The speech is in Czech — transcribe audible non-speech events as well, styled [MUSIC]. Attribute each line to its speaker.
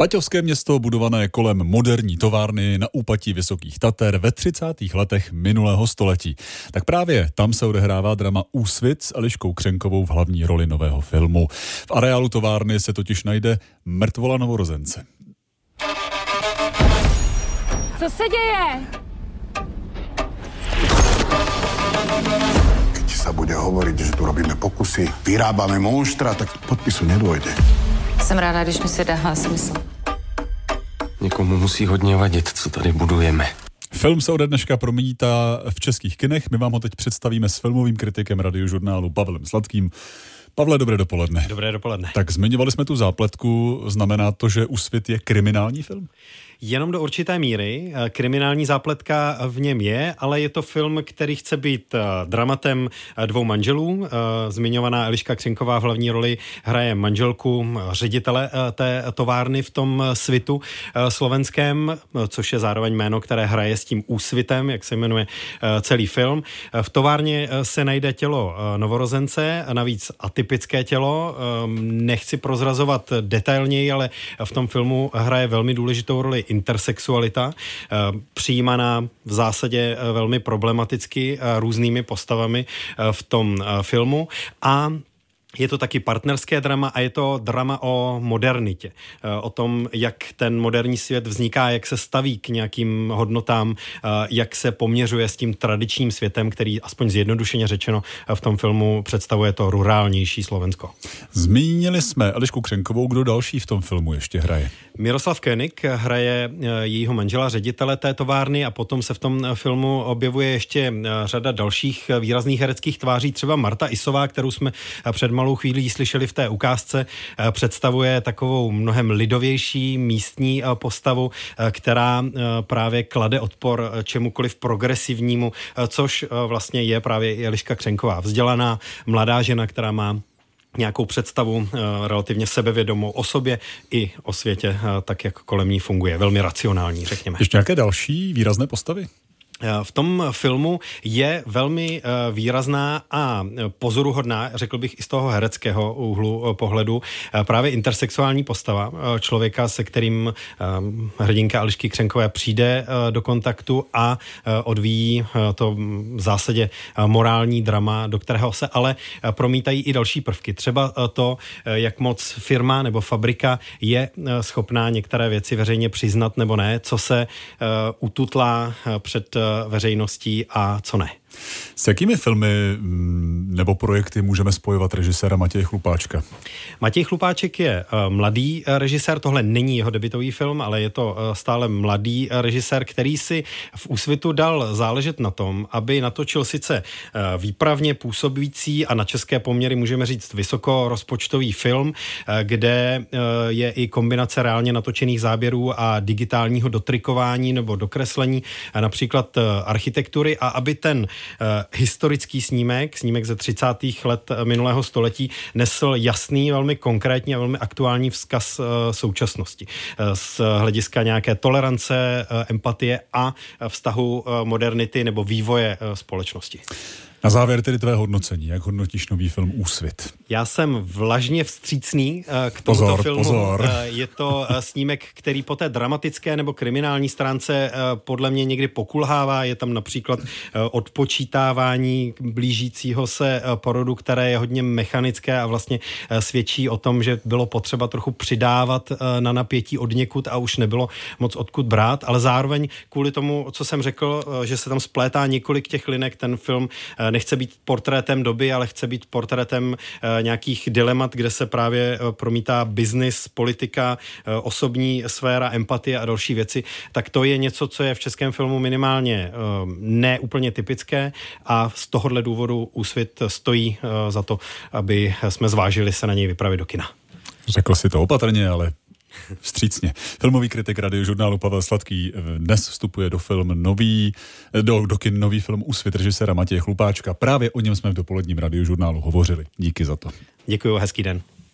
Speaker 1: Baťovské město budované kolem moderní továrny na úpatí Vysokých Tater ve 30. letech minulého století. Tak právě tam se odehrává drama Úsvit s Eliškou Křenkovou v hlavní roli nového filmu. V areálu továrny se totiž najde mrtvola novorozence.
Speaker 2: Co se děje?
Speaker 3: Keď sa bude hovoriť, že tu robíme pokusy, vyrábame monštra, tak k podpisu nedôjde.
Speaker 4: Jsem ráda, když mi se dává smysl.
Speaker 5: Někomu musí hodně vadit, co tady budujeme.
Speaker 1: Film se ode dneška promítá v českých kinech. My vám ho teď představíme s filmovým kritikem radiožurnálu Pavlem Sladkým. Pavle, dobré dopoledne.
Speaker 6: Dobré dopoledne.
Speaker 1: Tak zmiňovali jsme tu zápletku, znamená to, že Úsvit je kriminální film?
Speaker 6: Jenom do určité míry. Eh, Kriminální zápletka v něm je, ale je to film, který chce být eh, dramatem eh, dvou manželů. Zmiňovaná Eliška Křenková v hlavní roli hraje manželku ředitele té továrny v tom svitu slovenském, což je zároveň jméno, které hraje s tím úsvitem, jak se jmenuje celý film. V továrně se najde tělo novorozence, navíc atypické tělo. Nechci prozrazovat detailněji, ale v tom filmu hraje velmi důležitou roli intersexualita, eh, přijímaná v zásadě eh, velmi problematicky eh, různými postavami v tom filmu a je to taky partnerské drama a je to drama o modernitě. O tom, jak ten moderní svět vzniká, jak se staví k nějakým hodnotám, jak se poměřuje s tím tradičním světem, který aspoň zjednodušeně řečeno v tom filmu představuje to rurálnější Slovensko.
Speaker 1: Zmínili jsme Elišku Křenkovou, kdo další v tom filmu ještě hraje?
Speaker 6: Miroslav König hraje jejího manžela, ředitele té továrny a potom se v tom filmu objevuje ještě řada dalších výrazných hereckých tváří, třeba Marta Isová, kterou jsme před malou chvílí slyšeli v té ukázce, eh, představuje takovou mnohem lidovější místní eh, postavu, eh, která právě klade odpor čemukoliv progresivnímu, což vlastně je právě Eliška Křenková. Vzdělaná mladá žena, která má nějakou představu relativně sebevědomou o sobě i o světě, tak jak kolem ní funguje. Velmi racionální, řekněme.
Speaker 1: Ještě nějaké další výrazné postavy?
Speaker 6: Eh, v tom filmu je velmi eh, výrazná a pozoruhodná, řekl bych i z toho hereckého úhlu eh, pohledu, právě intersexuální postava člověka, se kterým hrdinka Ališky Křenkové přijde do kontaktu a odvíjí to v zásadě morální drama, do kterého se ale promítají i další prvky. Třeba to, jak moc firma nebo fabrika je schopná některé věci veřejně přiznat nebo ne, co se ututlá před veřejností a co ne.
Speaker 1: S jakými filmy mm, nebo projekty můžeme spojovat režiséra Matěje Chlupáčka?
Speaker 6: Matěj Chlupáček je uh, mladý uh, režisér, tohle není jeho debitový film, ale je to uh, stále mladý režisér, který si v úsvitu dal záležet na tom, aby natočil sice výpravně působící a na české poměry můžeme říct vysokorozpočtový film, kde je i kombinace reálně natočených záběrů a digitálního dotrikování nebo dokreslení například architektury a aby ten Eh, historický snímek, snímek ze 30. let eh, minulého století, nesl jasný, velmi konkrétní a velmi aktuální vzkaz eh, současnosti. Z hlediska nějaké tolerance, empatie a vztahu modernity nebo vývoje společnosti.
Speaker 1: Na závěr tedy tvé hodnocení. Jak hodnotíš nový film Úsvit?
Speaker 6: Já jsem vlažně vstřícný eh, k tomuto
Speaker 1: pozor,
Speaker 6: filmu.
Speaker 1: Pozor.
Speaker 6: Eh, je to eh, snímek, který po té dramatické nebo kriminální stránce podle mě někdy pokulhává. Je tam například odpočítávání blížícího se porodu, které je hodně mechanické a vlastně svědčí o tom, že bylo potřeba trochu přidávat na napětí od někud a už nebylo moc odkud brát, ale zároveň kvůli tomu, co jsem řekl, že se tam splétá několik těch linek, ten film nechce být portrétem doby, ale chce být portrétem eh, nějakých dilemat, kde se právě eh, promítá biznis, politika, eh, osobní sféra, empatie a další věci, tak to je něco, co je v českém filmu minimálně neúplně typické a z tohohle důvodu Úsvit stojí za to, aby jsme zvážili se na něj vypravit do kina.
Speaker 1: Řekl si to opatrně, ale [LAUGHS] Vstřícně. Filmový kritik radiožurnálu Pavel Sladký dnes vstupuje do film nový, do, do kin nový film Úsvit režiséra Matěje Chlupáčka. Právě o něm jsme v dopoledním radiožurnálu hovořili. Díky za to.
Speaker 6: Děkuji, hezký den.